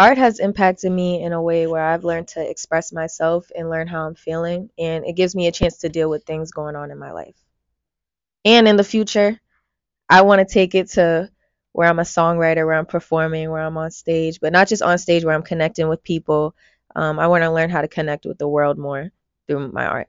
Art has impacted me in a way where I've learned to express myself and learn how I'm feeling, and it gives me a chance to deal with things going on in my life. And in the future, I want to take it to where I'm a songwriter, where I'm performing, where I'm on stage, but not just on stage where I'm connecting with people. Um, I want to learn how to connect with the world more through my art.